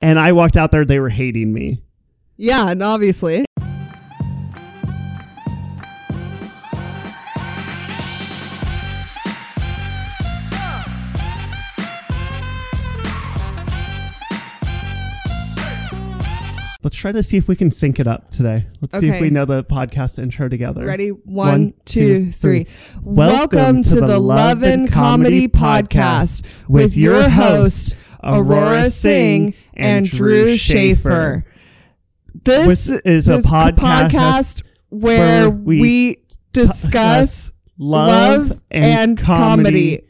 and I walked out there, they were hating me. Yeah, and obviously. Let's try to see if we can sync it up today. Let's see if Okay. we know the podcast intro together. Ready? One, two, three. Welcome to the Love and Comedy Podcast with your hosts, Aurora Singh and Drew Shafer. This Which is a podcast where where we we discuss Love, and, comedy,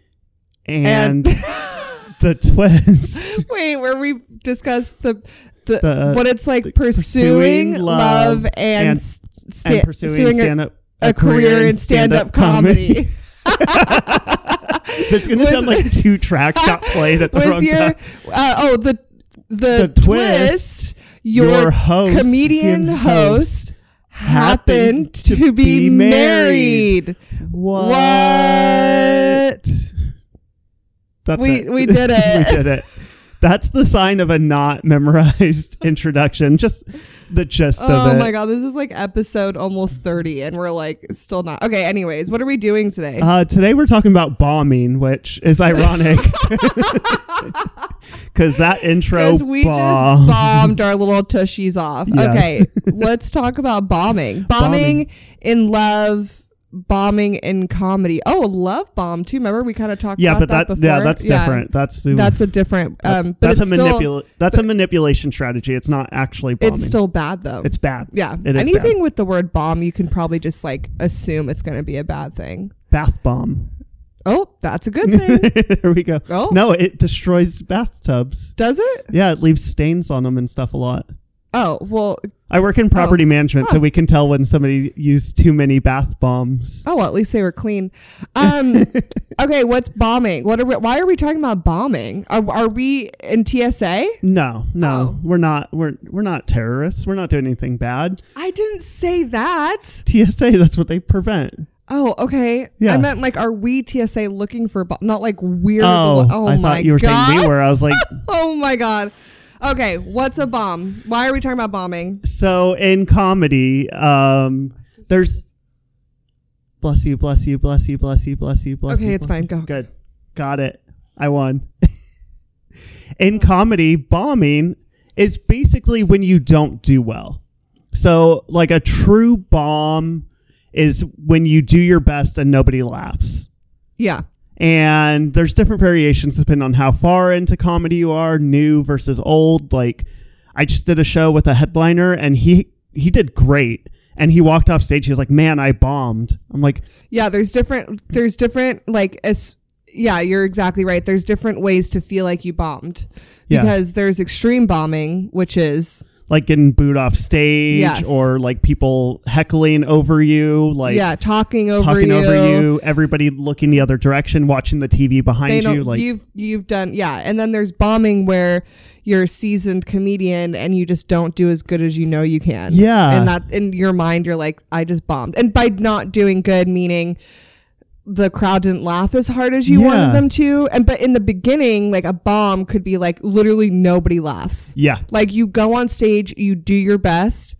and, the twist. Wait, where we discuss the the, The- what it's like pursuing, pursuing love, love and, and- s- and pursuing pursuing a, stand a career in stand-up comedy. That's gonna With- sound like two tracks got played at the wrong your time. uh, oh the the, The twist, twist, your, your host comedian host happened to, to be, be married. What? What? That's We- it. we did it. we did it. That's the sign of a not memorized introduction. Just the gist of Oh it. my god, this is like episode almost 30 and we're like still not. Okay, anyways, what are we doing today? Uh, today we're talking about bombing, which is ironic because that intro Because we just bombed our little tushies off. Yes. Okay, let's talk about bombing. bombing. Bombing. in love, bombing in comedy. Oh, a love bomb too. Remember we kind of talked yeah, about but that, that, before. yeah, that's different. That's That's a different. that's, Um, that's a it's still, manipula- That's a manipulation strategy. It's not actually bombing. It's still bad though. it's bad. yeah. it Anything with the word bomb, you can probably just like assume it's going to be a bad thing. Bath bomb. Oh, that's a good thing. there we go. Oh. No, it destroys bathtubs. Does it? Yeah, it leaves stains on them and stuff a lot. Oh, well. I work in property management, Huh. so we can tell when somebody used too many bath bombs. Oh, well, at least they were clean. Um, okay, what's bombing? What are we, why are we talking about bombing? Are, are we in TSA? No, no, Oh. we're not. We're we're not terrorists. We're not doing anything bad. I didn't say that. TSA, that's what they prevent. Oh, okay. Yeah. I meant like, are we TSA looking for bomb? Not like weird. Oh, oh I my thought you were god. saying we were. I was like, Oh my god. Okay, what's a bomb? Why are we talking about bombing? so in comedy, um, there's bless you, bless you, bless you, bless you, bless you, bless you. Okay, it's fine. Go. Good, got it. I won. in comedy, bombing is basically when you don't do well. So, like a true bomb is when you do your best and nobody laughs. Yeah. And there's different variations depending on how far into comedy you are new versus old like i just did a show with a headliner and he he did great and he walked off stage he was like man i bombed i'm like Yeah, there's different there's different like as yeah, you're exactly right. There's different ways to feel like you bombed. Yeah. Because there's extreme bombing, which is like getting booed off stage Yes. or like people heckling over you like yeah, talking over talking you. over you everybody looking the other direction watching the tv behind you like you've you've done yeah, and then there's bombing where you're a seasoned comedian and you just don't do as good as you know you can. Yeah. And that in your mind you're like, I just bombed. And by not doing good meaning the crowd didn't laugh as hard as you Yeah. wanted them to. And but in the beginning, like a bomb could be like literally nobody laughs. yeah Like you go on stage, you do your best,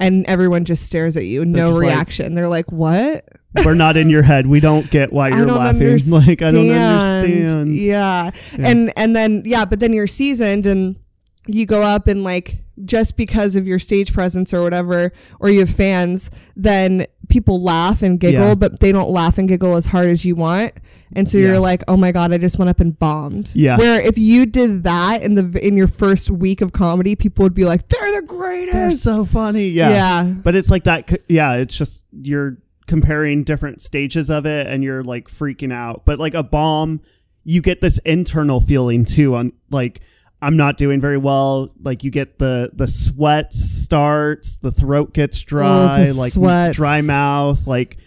and everyone just stares at you, no just like- reaction. They're like, "What? we're not in your head we don't get why you're laughing understand." like i don't understand Yeah. Yeah. and and then yeah, but then you're seasoned and you go up and like just because of your stage presence or whatever, or you have fans, then people laugh and giggle, Yeah. but they don't laugh and giggle as hard as you want. And so Yeah. you're like, oh my god, I just went up and bombed. Yeah. Where if you did that in the in your first week of comedy, people would be like, they're the greatest. they're so funny yeah yeah. But it's like that. Yeah, it's just you're comparing different stages of it, and you're like freaking out. But like a bomb, you get this internal feeling too. On like I'm not doing very well. Like you get the the sweat starts, the throat gets dry, the like sweats. dry mouth. Like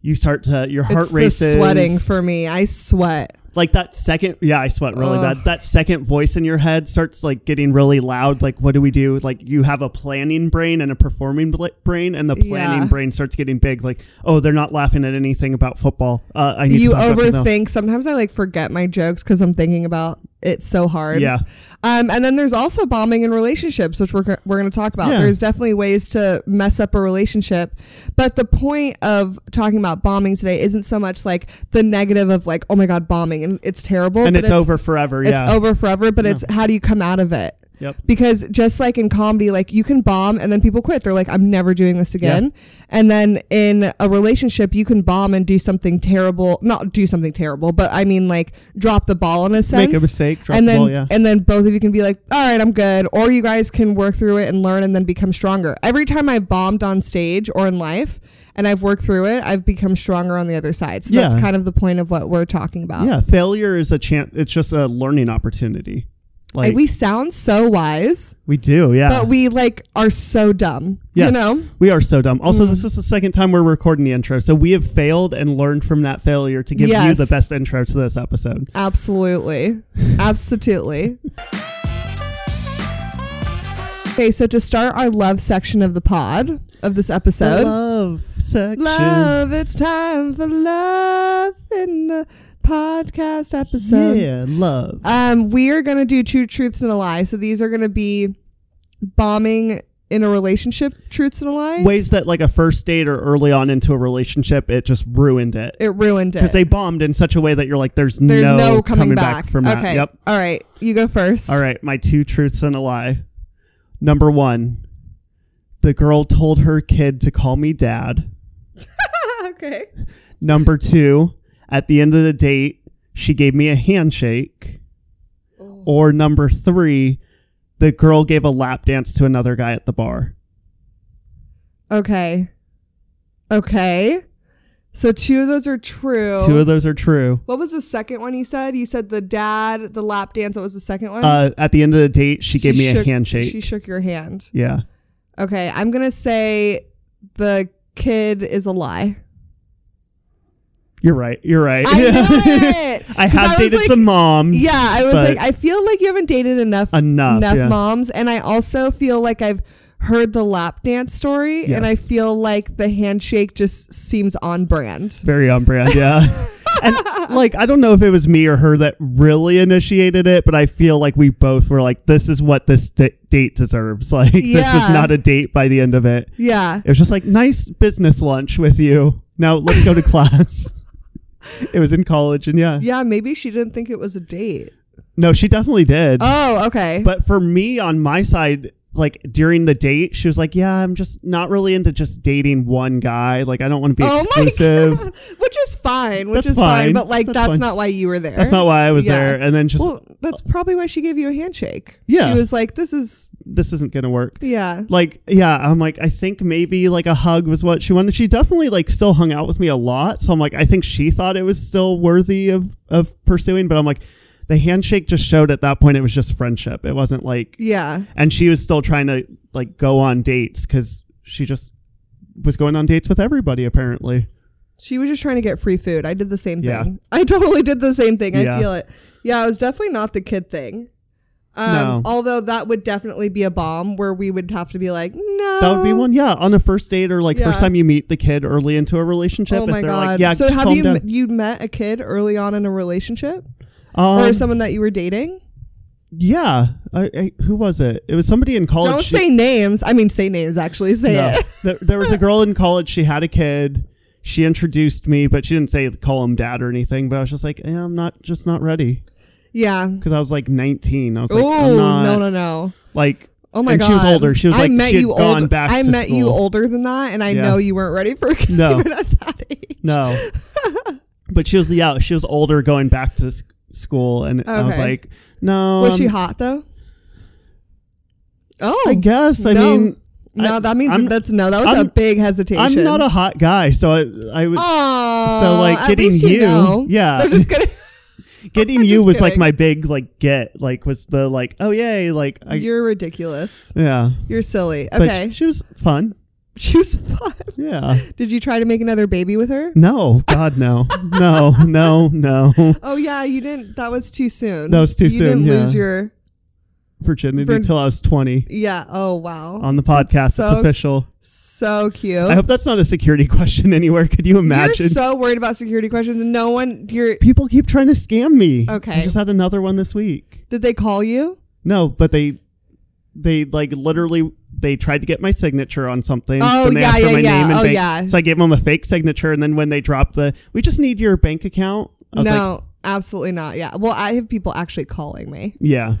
you start to your heart it's races. the sweating for me. I sweat. like that second yeah i sweat really Ugh. bad that second voice in your head starts like getting really loud like what do we do like you have a planning brain and a performing bl- brain and the planning Yeah. brain starts getting big like oh they're not laughing at anything about football uh, i need you to talk about something else. overthink. Sometimes I like forget my jokes because I'm thinking about it so hard. Yeah. Um, and then there's also bombing in relationships, which we're, we're going to talk about. Yeah. There's definitely ways to mess up a relationship. But the point of talking about bombing today isn't so much like the negative of like, oh my God, bombing and it's terrible. and but it's, over forever. Yeah. It's over forever, but Yeah. it's how do you come out of it? Yep. Because just like in comedy, like you can bomb and then people quit. They're like, I'm never doing this again. And then in a relationship, you can bomb and do something terrible. Not do something terrible, but I mean like drop the ball in a sense Make a mistake. Drop and the then ball. Yeah. and then both of you can be like, all right, I'm good, or you guys can work through it and learn and then become stronger. Every time I've bombed on stage or in life and I've worked through it, I've become stronger on the other side. So that's kind of the point of what we're talking about. yeah. Failure is a chance. It's just a learning opportunity. Like and we sound so wise, we do. Yeah. but we like are so dumb. Yeah. You know? We are so dumb. Also, Mm. this is the second time we're recording the intro, so we have failed and learned from that failure to give you the best intro to this episode. Absolutely. Absolutely. Okay, so to start our love section of the pod of this The episode. love section. Love, it's time for love in the podcast episode. yeah, love. Um, we are gonna do two truths and a lie. So these are gonna be bombing in a relationship, truths and a lie. Ways that like a first date or early on into a relationship, it just ruined it It ruined it. because they bombed in such a way that you're like, there's, There's no, no, coming, back. from that. okay. Yep. All right. You go first. All right, my two truths and a lie. Number one, the girl told her kid to call me dad. okay. Number two, at the end of the date, she gave me a handshake. Or number three, the girl gave a lap dance to another guy at the bar. Okay. Okay. So two of those are true. Two of those are true. what was the second one you said? You said the dad, the lap dance. What was the second one? Uh, at the end of the date, she, gave me shook- a handshake. She shook your hand. yeah. Okay, I'm gonna say the kid is a lie. You're right. You're right. I. I have I dated like- some moms. Yeah, I was like, I feel like you haven't dated enough enough. yeah. moms, and I also feel like I've heard the lap dance story, and I feel like the handshake just seems on brand. Very on brand, yeah. and like I don't know if it was me or her that really initiated it, but I feel like we both were like, "This is what this d- date deserves." Like this was not a date by the end of it. Yeah, It was just like nice business lunch with you. Now let's go to class. It was in college, and yeah, yeah. Maybe she didn't think it was a date. no, she definitely did. Oh, okay. But for me, on my side, like during the date, she was like, "Yeah, I'm just not really into just dating one guy. Like I don't want to be oh exclusive." which is fine, which That's is fine. fine. But like, That's that's, not why you were there. That's not why I was Yeah. there. And then just well, that's probably why she gave you a handshake. Yeah. she was like, "This is this isn't gonna work. yeah." like yeah i'm like i think maybe like a hug was what she wanted she definitely like still hung out with me a lot so i'm like i think she thought it was still worthy of of pursuing but i'm like the handshake just showed at that point it was just friendship it wasn't like Yeah. and she was still trying to like go on dates because she just was going on dates with everybody apparently She was just trying to get free food. I did the same Yeah. thing. I totally did the same thing. I Yeah. feel it. Yeah, it was definitely not the kid thing. Um, No. Although that would definitely be a bomb where we would have to be like, no. that would be one yeah on a first date or like Yeah. first time you meet the kid early into a relationship Oh my god! like yeah so have you down. m- you met a kid early on in a relationship um, or someone that you were dating? yeah I, I, who was it it was somebody in college Don't She- say names. I mean, say names. Actually, say No. it. there, there was a girl in college. She had a kid. She introduced me, but she didn't say call him dad or anything. But I was just like, yeah, I'm not just not ready Yeah. because I was like 19. I was like, I'm oh not no no no! like. Oh my And god! she was older. She was I like- met you gone older. back I met you older than that, and I Yeah. know you weren't ready for a kid No. at that age. No, but she was yeah, she was older, going back to school, and I was like, no. Was she hot though? Oh, I guess. I no. mean, no. I- that means I'm- that's no. That was a I'm- big hesitation. I'm not a hot guy, so I, I would. Oh, So, like, getting least you- know. yeah. They're just kidding. getting I'm you was like my big like get like was the like oh yay like I You're ridiculous. yeah You're silly. But Okay, she was fun. she was fun. Yeah. Did you try to make another baby with her? No, God, no, no, no, no. Oh yeah, you didn't. That was too soon. That was too you soon, didn't yeah. lose your. virginity Vir- till I was 20 Yeah. Oh wow. on the podcast. So, it's official. so cute. I hope that's not a security question anywhere. Could you imagine? You're so worried about security questions. No one. You're. People keep trying to scam me. Okay. I just had another one this week. Did they call you? No, but they they like literally they tried to get my signature on something. Oh, they yeah, asked for yeah, my yeah. name and Oh, bank. yeah. So I gave them a fake signature, and then when they dropped the, we just need your bank account. I was No, like, absolutely not. Yeah. Well, I have people actually calling me. yeah.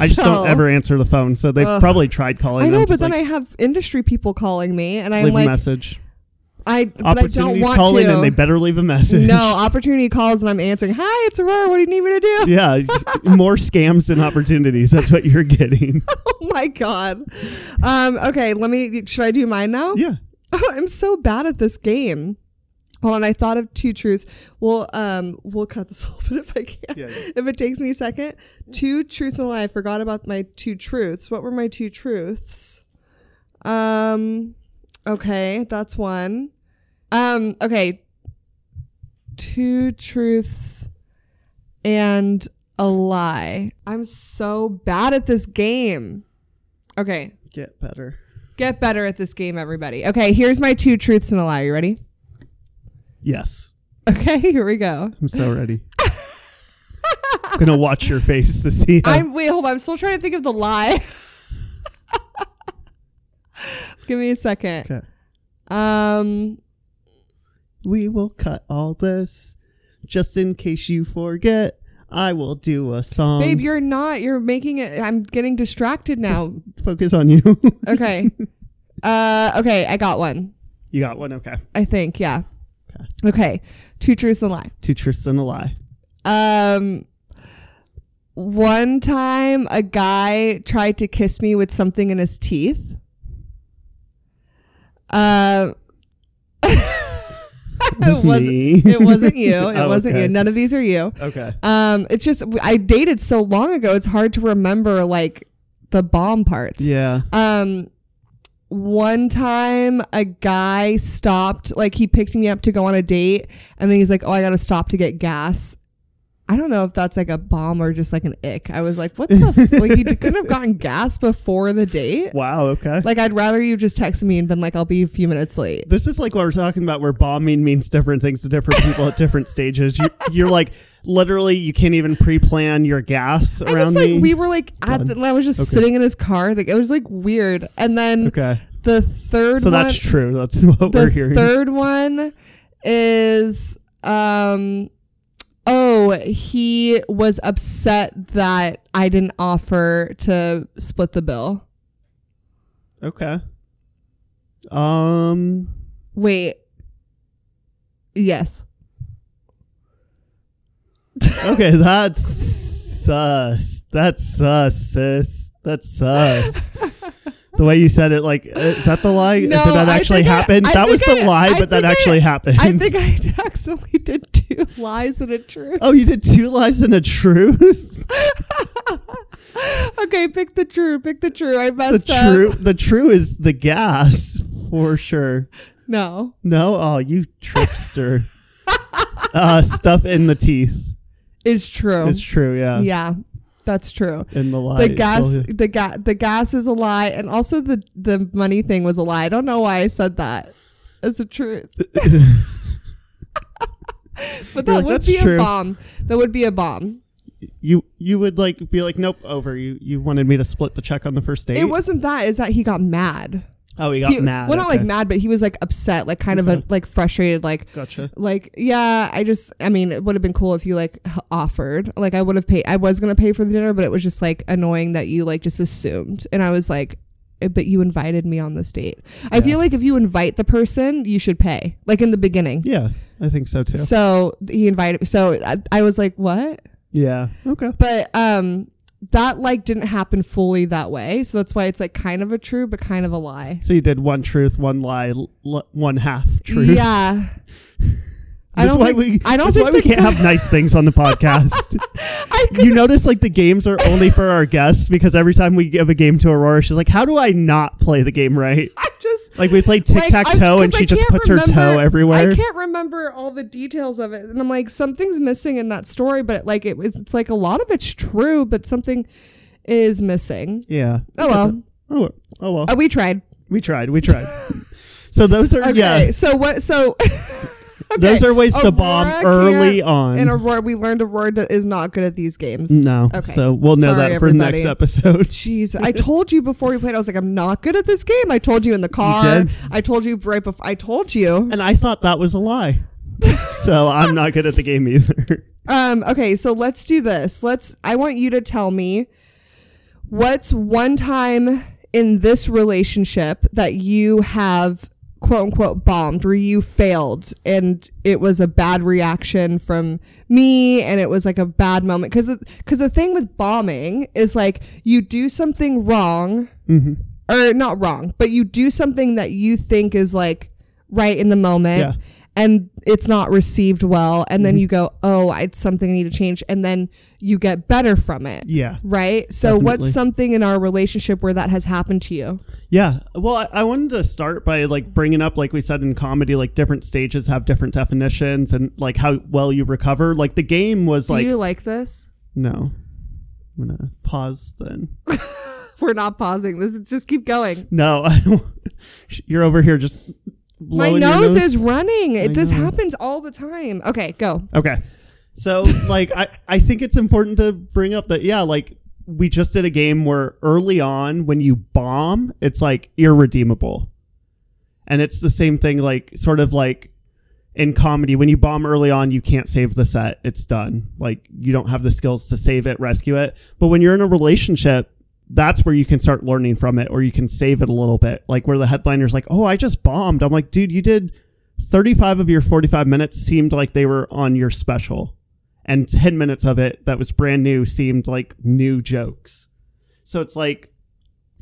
I just don't ever answer the phone, so they've Ugh. probably tried calling. I know, but then like, I have industry people calling me, and I'm leave a like, message. I, but I don't want calling, to. and they better leave a message. no opportunity calls, and I'm answering. Hi, it's Aurora. What do you need me to do? yeah, more scams than opportunities. That's what you're getting. Oh my god. Um. Okay. Let me. Should I do mine now? yeah. I'm so bad at this game. Hold on, I thought of two truths. Well, um, we'll cut this a little bit if I can. Yeah, yeah. If it takes me a second. Two truths and a lie. I forgot about my two truths. What were my two truths? Um, okay, that's one. Um, okay. Two truths and a lie. I'm so bad at this game. Okay, Get better. Get better at this game, everybody. Okay, here's my two truths and a lie. You ready? Yes, Okay, here we go. I'm so ready. I'm gonna watch your face to see. How, I'm wait, hold on. I'm still trying to think of the lie. Give me a second. okay. Um, We will cut all this just in case you forget. I will do a song. babe, you're not. You're making it. I'm getting distracted now. Just focus on you. okay. Uh, okay. I got one. you got one. Okay. I think. Yeah. Okay. Okay. Two truths and a lie. Two truths and a lie. Um, one time a guy tried to kiss me with something in his teeth. Was it wasn't. me. It wasn't you. It Oh, wasn't okay. you. None of these are you. Okay. Um, it's just I dated so long ago. It's hard to remember like the bomb parts. Yeah. Um, one time a guy stopped, like he picked me up to go on a date, and then he's like, "Oh, I gotta stop to get gas." I don't know if that's like a bomb or just like an ick. I was like, "What the? f-? like you couldn't have gotten gas before the date." Wow. Okay. Like I'd rather you just text me and been like, "I'll be a few minutes late." this is like what we're talking about, where bombing means different things to different people at different stages. You, you're like literally, you can't even pre-plan your gas I around just like me. we were like at the, I was just Okay. sitting in his car. Like it was like weird. And then okay. the third So one, that's true. That's what we're hearing. third one is um oh he was upset that i didn't offer to split the bill Okay. Um. wait yes Okay, that's sus. That's sus, sis. That's sus. the way you said it, like, uh, is that the lie? No, Did that actually I- happen? I that was think the lie, I but that I- actually happened. i think i accidentally did two lies and a truth oh, you did two lies and a truth. okay pick the true pick the true i the messed up true, the true is the gas for sure. no No, oh, you trickster. uh, stuff in the teeth. is true It's true, yeah. yeah that's true. In the lie. the gas the gas the gas is a lie and also the the money thing was a lie. I don't know why i said that. It's the truth. But that like, would be true." a bomb. That would be a bomb. You you would like be like, nope, over. You you wanted me to split the check on the first date. it wasn't that. Is that he got mad Oh, he got He- mad. well not like mad but he was like upset like kind of a, like frustrated like Gotcha. like yeah i just i mean it would have been cool if you like offered like i would have paid i was gonna pay for the dinner but it was just like annoying that you like just assumed and i was like "Eh, but you invited me on this date i feel like if you invite the person you should pay like in the beginning Yeah, I think so too. so he invited so I, I was like what Yeah. Okay. but um that like didn't happen fully that way so that's why it's like kind of a true but kind of a lie So you did one truth, one lie, l- one half truth. yeah I That's don't why think- we. I don't that's think why we the can't guy- have nice things on the podcast. I you notice like the games are only for our guests because every time we give a game to Aurora, she's like, "How do I not play the game right?" Just Like we played tic tac toe, and she just puts her toe everywhere. I can't remember all the details of it, and I'm like, something's missing in that story. But like, it, it's, it's like a lot of it's true, but something is missing. Yeah. Oh well, Oh, oh well. uh, we tried. We tried. We tried. so those are Okay, yeah. so what? So okay. Those are ways to bomb early on. And Aurora, we learned Aurora is not good at these games. no. Okay. So we'll know Sorry, that for everybody. next episode. Jeez, I told you before we played. I was like, I'm not good at this game. I told you in the car. I told you right before. I told you. And I thought that was a lie. so I'm not good at the game either. Um. Okay, so let's do this. Let's. I want you to tell me what's one time in this relationship that you have quote unquote bombed where you failed. And it was a bad reaction from me and it was like a bad moment. Because because the thing with bombing is like you do something wrong hmm or not wrong, but you do something that you think is like right in the moment. Yeah. And it's not received well and Mm-hmm. then you go, "Oh, it's something I need to change." And then you get better from it. Yeah. Right? So Definitely. what's something in our relationship where that has happened to you? Yeah. Well, I, I wanted to start by like bringing up, like we said in comedy, like different stages have different definitions and like how well you recover. Like the game was Do like, you like this? no. I'm to pause then. We're not pausing. This is just keep going. No, I don't. You're over here just My your nose, is running. I this know. happens all the time. Okay, go. Okay. So like I, I think it's important to bring up that yeah, like we just did a game where early on when you bomb, it's like irredeemable. And it's the same thing like sort of like in comedy when you bomb early on you can't save the set. It's done. Like you don't have the skills to save it, rescue it. But when you're in a relationship, that's where you can start learning from it or you can save it a little bit. Like where the headliner's like, "Oh, I just bombed." I'm like, "Dude, you did 35 of your 45 minutes seemed like they were on your special and 10 minutes of it that was brand new seemed like new jokes so it's like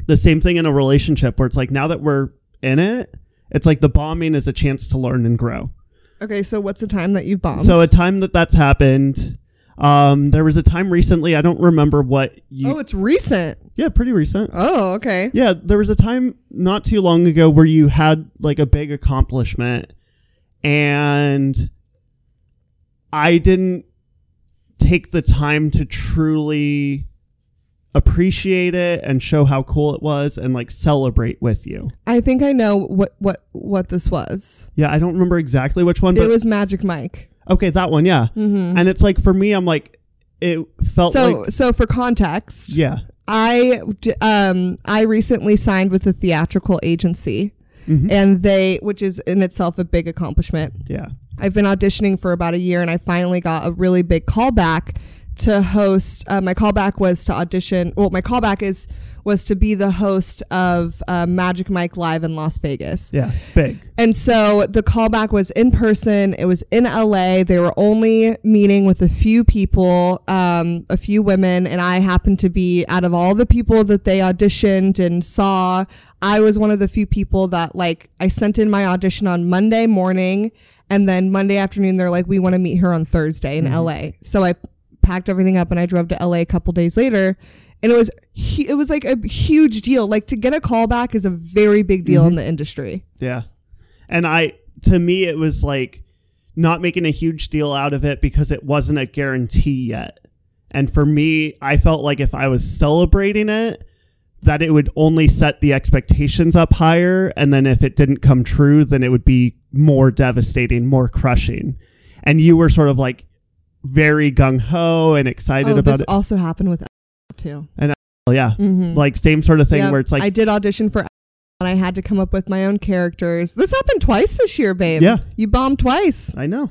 the same thing in a relationship where it's like now that we're in it it's like the bombing is a chance to learn and grow Okay, so what's the time that you've bombed? so a time that that's happened um there was a time recently i don't remember what you oh, it's recent. yeah pretty recent Oh, okay. yeah, there was a time not too long ago where you had like a big accomplishment and I didn't take the time to truly appreciate it and show how cool it was and like celebrate with you. I think I know what what what this was. Yeah, I don't remember exactly which one, it but was Magic Mike. Okay, that one, yeah. Mm-hmm. And it's like for me I'm like it felt So like so for context, yeah. I um I recently signed with a theatrical agency, Mhm. and they which is in itself a big accomplishment. Yeah. I've been auditioning for about a year, and I finally got a really big callback to host. Uh, my callback was to audition. Well, my callback is was to be the host of uh, Magic Mike Live in Las Vegas. Yeah, big. And so the callback was in person. It was in LA. They were only meeting with a few people, um, a few women, and I happened to be out of all the people that they auditioned and saw. I was one of the few people that like I sent in my audition on Monday morning, and then Monday afternoon they're like, "We want to meet her on Thursday in LA." So I packed everything up and I drove to LA a couple days later. And it was it was like a huge deal. Like to get a callback is a very big deal in mm-hmm. the industry. Yeah. And I, to me, it was like not making a huge deal out of it because it wasn't a guarantee yet. And for me, I felt like if I was celebrating it, that it would only set the expectations up higher. And then if it didn't come true, then it would be more devastating, more crushing. And you were sort of like very gung ho and excited oh, about this it. also happened with too. And yeah. Mm-hmm. Like same sort of thing where it's like, I did audition for and I had to come up with my own characters. This happened twice this year, babe. Yeah. you bombed twice. I know.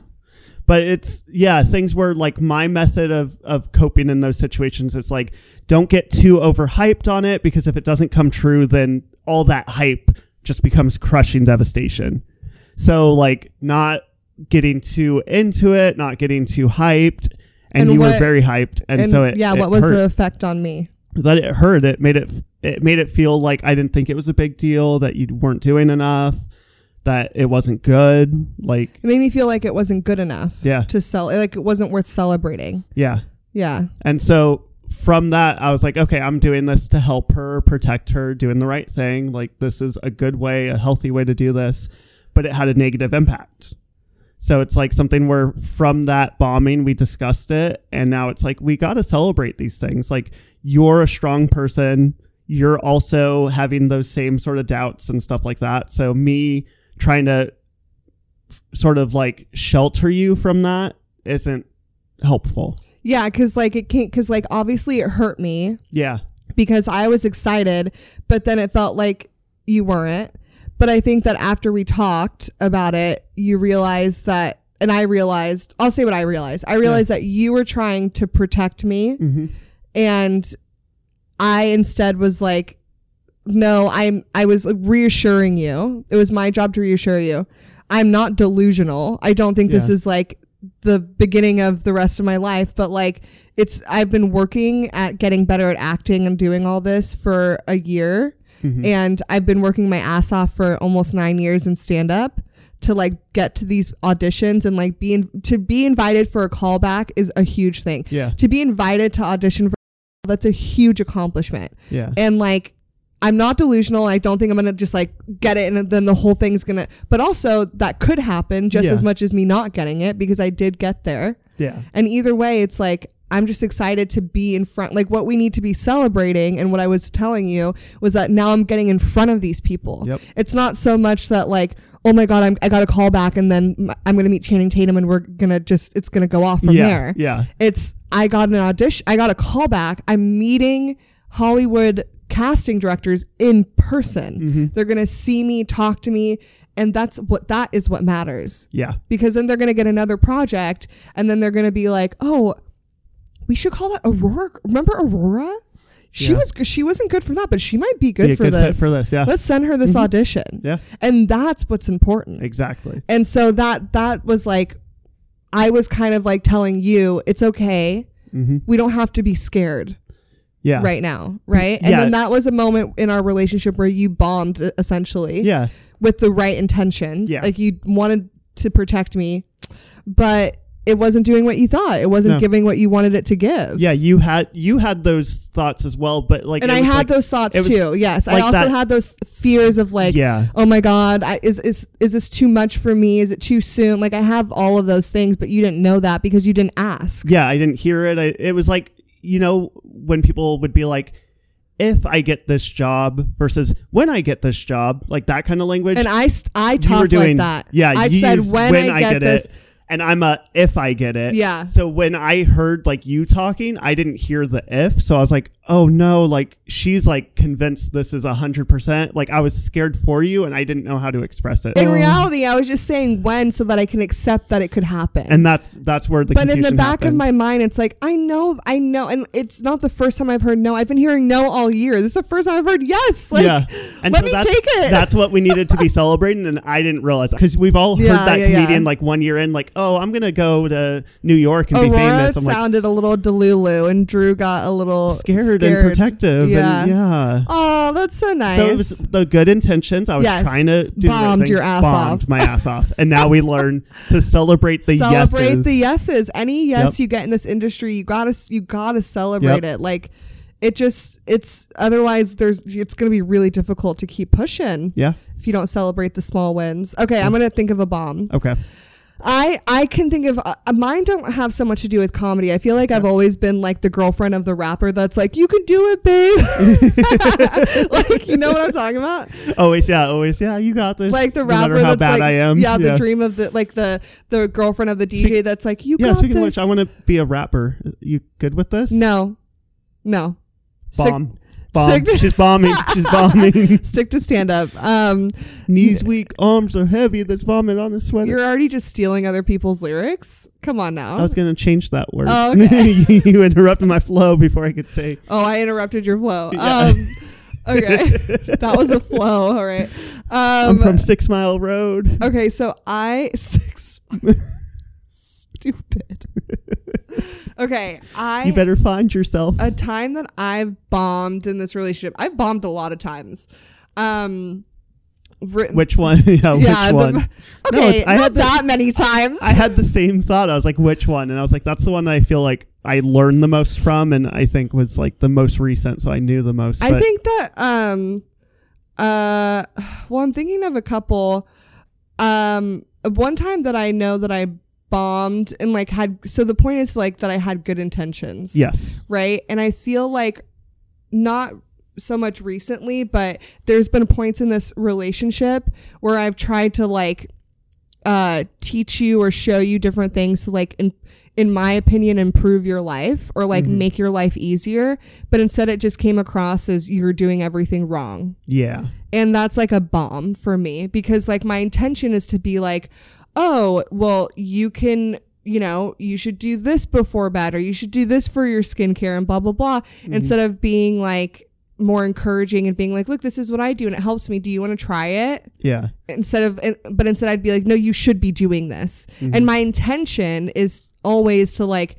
But it's yeah, things where like my method of of coping in those situations is like don't get too overhyped on it because if it doesn't come true then all that hype just becomes crushing devastation. So like not getting too into it, not getting too hyped and, And you were very hyped and, And so it yeah, it what was hurt. the effect on me? that it hurt it made it it made it feel like I didn't think it was a big deal that you weren't doing enough that it wasn't good like It made me feel like it wasn't good enough. Yeah. to sell. Like it wasn't worth celebrating. yeah Yeah. And so from that, I was like, okay, I'm doing this to help her, protect her, doing the right thing. Like, this is a good way, a healthy way to do this. But it had a negative impact. So it's like something where from that bombing, we discussed it. And now it's like, we got to celebrate these things. Like, you're a strong person. You're also having those same sort of doubts and stuff like that. So me trying to f- sort of like shelter you from that isn't helpful. Yeah, because like it can't. Because like obviously it hurt me Yeah. because I was excited, but then it felt like you weren't. But I think that after we talked about it, you realized that, and I realized, I'll say what I realized. I realized that you were trying to protect me, Mm-hmm. and I instead was like, no, I'm, I was reassuring you. It was my job to reassure you. I'm not delusional. I don't think this is like the beginning of the rest of my life, but like it's, I've been working at getting better at acting and doing all this for a year. Mhm. And I've been working my ass off for almost nine years in stand up to like get to these auditions and like be in, to be invited for a callback is a huge thing. Yeah. To be invited to audition for that's a huge accomplishment. Yeah. And like I'm not delusional. I don't think I'm gonna just like get it and then the whole thing's gonna. But also that could happen just Yeah. as much as me not getting it because I did get there. Yeah. And either way, it's like I'm just excited to be in front. Like what we need to be celebrating, and what I was telling you was that now I'm getting in front of these people. Yep. It's not so much that like, oh my god, I'm, I got a call back, and then I'm gonna meet Channing Tatum, and we're gonna just it's gonna go off from yeah. there. Yeah. It's I got an audition, I got a call back. I'm meeting Hollywood casting directors in person. Mm-hmm. They're gonna see me, talk to me. And that's what that is what matters Yeah. because then they're going to get another project and then they're going to be like, "Oh, we should call that Aurora. Remember Aurora? She Yeah. was she wasn't good for that, but she might be good Be for good this. fit for this. Yeah. Let's send her this Mhm. audition." Yeah. And that's what's important. Exactly. And so that that was like I was kind of like telling you, it's okay. Mm-hmm. We don't have to be scared Yeah. right now, right? And Yeah. then that was a moment in our relationship where you bombed essentially Yeah. with the right intentions. Yeah. Like you wanted to protect me, but it wasn't doing what you thought. It wasn't No. giving what you wanted it to give. Yeah. You had you had those thoughts as well, but like And I had like- those thoughts too. Yes. I also that- had those fears of like, yeah. oh my God, I, is, is, is this too much for me? Is it too soon? Like I have all of those things, but you didn't know that because you didn't ask. Yeah, I didn't hear it. I, it was like, you know, when people would be like, if I get this job versus when I get this job, like that kind of language. And I, st- I talked doing, like that. Yeah, I said used when, I get, this. it, and I'm a if I get it. Yeah. So when I heard like you talking, I didn't hear the if. So I was like, oh no, like she's like convinced this is a hundred percent. Like I was scared for you, and I didn't know how to express it. In oh. reality, I was just saying when so that I can accept that it could happen. and that's that's where the but in the confusion back of my mind, it's like I know, I know, and it's not the first time I've heard no. I've been hearing no all year. This is the first time I've heard yes. Like, yeah, and let so me that's, take it. That's what we needed to be celebrating, and I didn't realize because we've all heard Yeah, that yeah, yeah. comedian like one year in, like, oh, I'm gonna go to New York and be famous. I'm like sounded a little delulu, and Drew got a little scared, and protective, Yeah. and yeah. Oh, that's so nice. So it was the good intentions. I was Yes. trying to do Bombed your ass bombed off. my ass off, and now we learn to celebrate the celebrate yeses. the yeses. Any yes Yep. you get in this industry, you gotta you gotta celebrate Yep. it. Like it just it's otherwise there's it's gonna be really difficult to keep pushing Yeah. if you don't celebrate the small wins. Okay, I'm mm. gonna think of a bomb. Okay. I I can think of uh, mine don't have so much to do with comedy. I feel like I've always been like the girlfriend of the rapper that's like you can do it, babe. like you know what I'm talking about? Always, yeah. Always, yeah. You got this. Like the no rapper that's bad like I am. yeah, the dream of the like the the girlfriend of the DJ that's like you Yeah. got Speaking this. of which, I want to be a rapper. You good with this? no, no. Bomb. Bomb. to- She's bombing. She's bombing. Stick to stand up. Um, Knees weak, arms are heavy. There's vomit on his sweater. you're already just stealing other people's lyrics. Come on now. I was gonna change that word. Oh, okay. you interrupted my flow before I could say. oh, I interrupted your flow. Yeah. Um, okay, that was a flow. All right. I'm Um, from Six Mile Road. okay, so I six. Stupid. Okay, I you better find yourself. a time that I've bombed in this relationship. I've bombed a lot of times. Um, which one? yeah, which yeah, the- one? No, okay, it's- I not had the- that many times. I had the same thought. I was like, which one? And I was like, that's the one that I feel like I learned the most from, and I think was like the most recent, so I knew the most. I think that um uh well I'm thinking of a couple um one time that I know that I bombed and like had so the point is like that I had good intentions. yes, Right? And I feel like not so much recently, but there's been points in this relationship where I've tried to like uh teach you or show you different things to like in in my opinion improve your life or like Mhm. make your life easier, but instead it just came across as you're doing everything wrong. Yeah. And that's like a bomb for me because like my intention is to be like, "Oh, well, you can you know, you should do this before bed or you should do this for your skincare and blah blah blah Mhm. instead of being like more encouraging and being like, "Look, this is what I do and it helps me. Do you want to try it?" Yeah. Instead of but instead I'd be like, "No, you should be doing this." Mhm. And my intention is always to like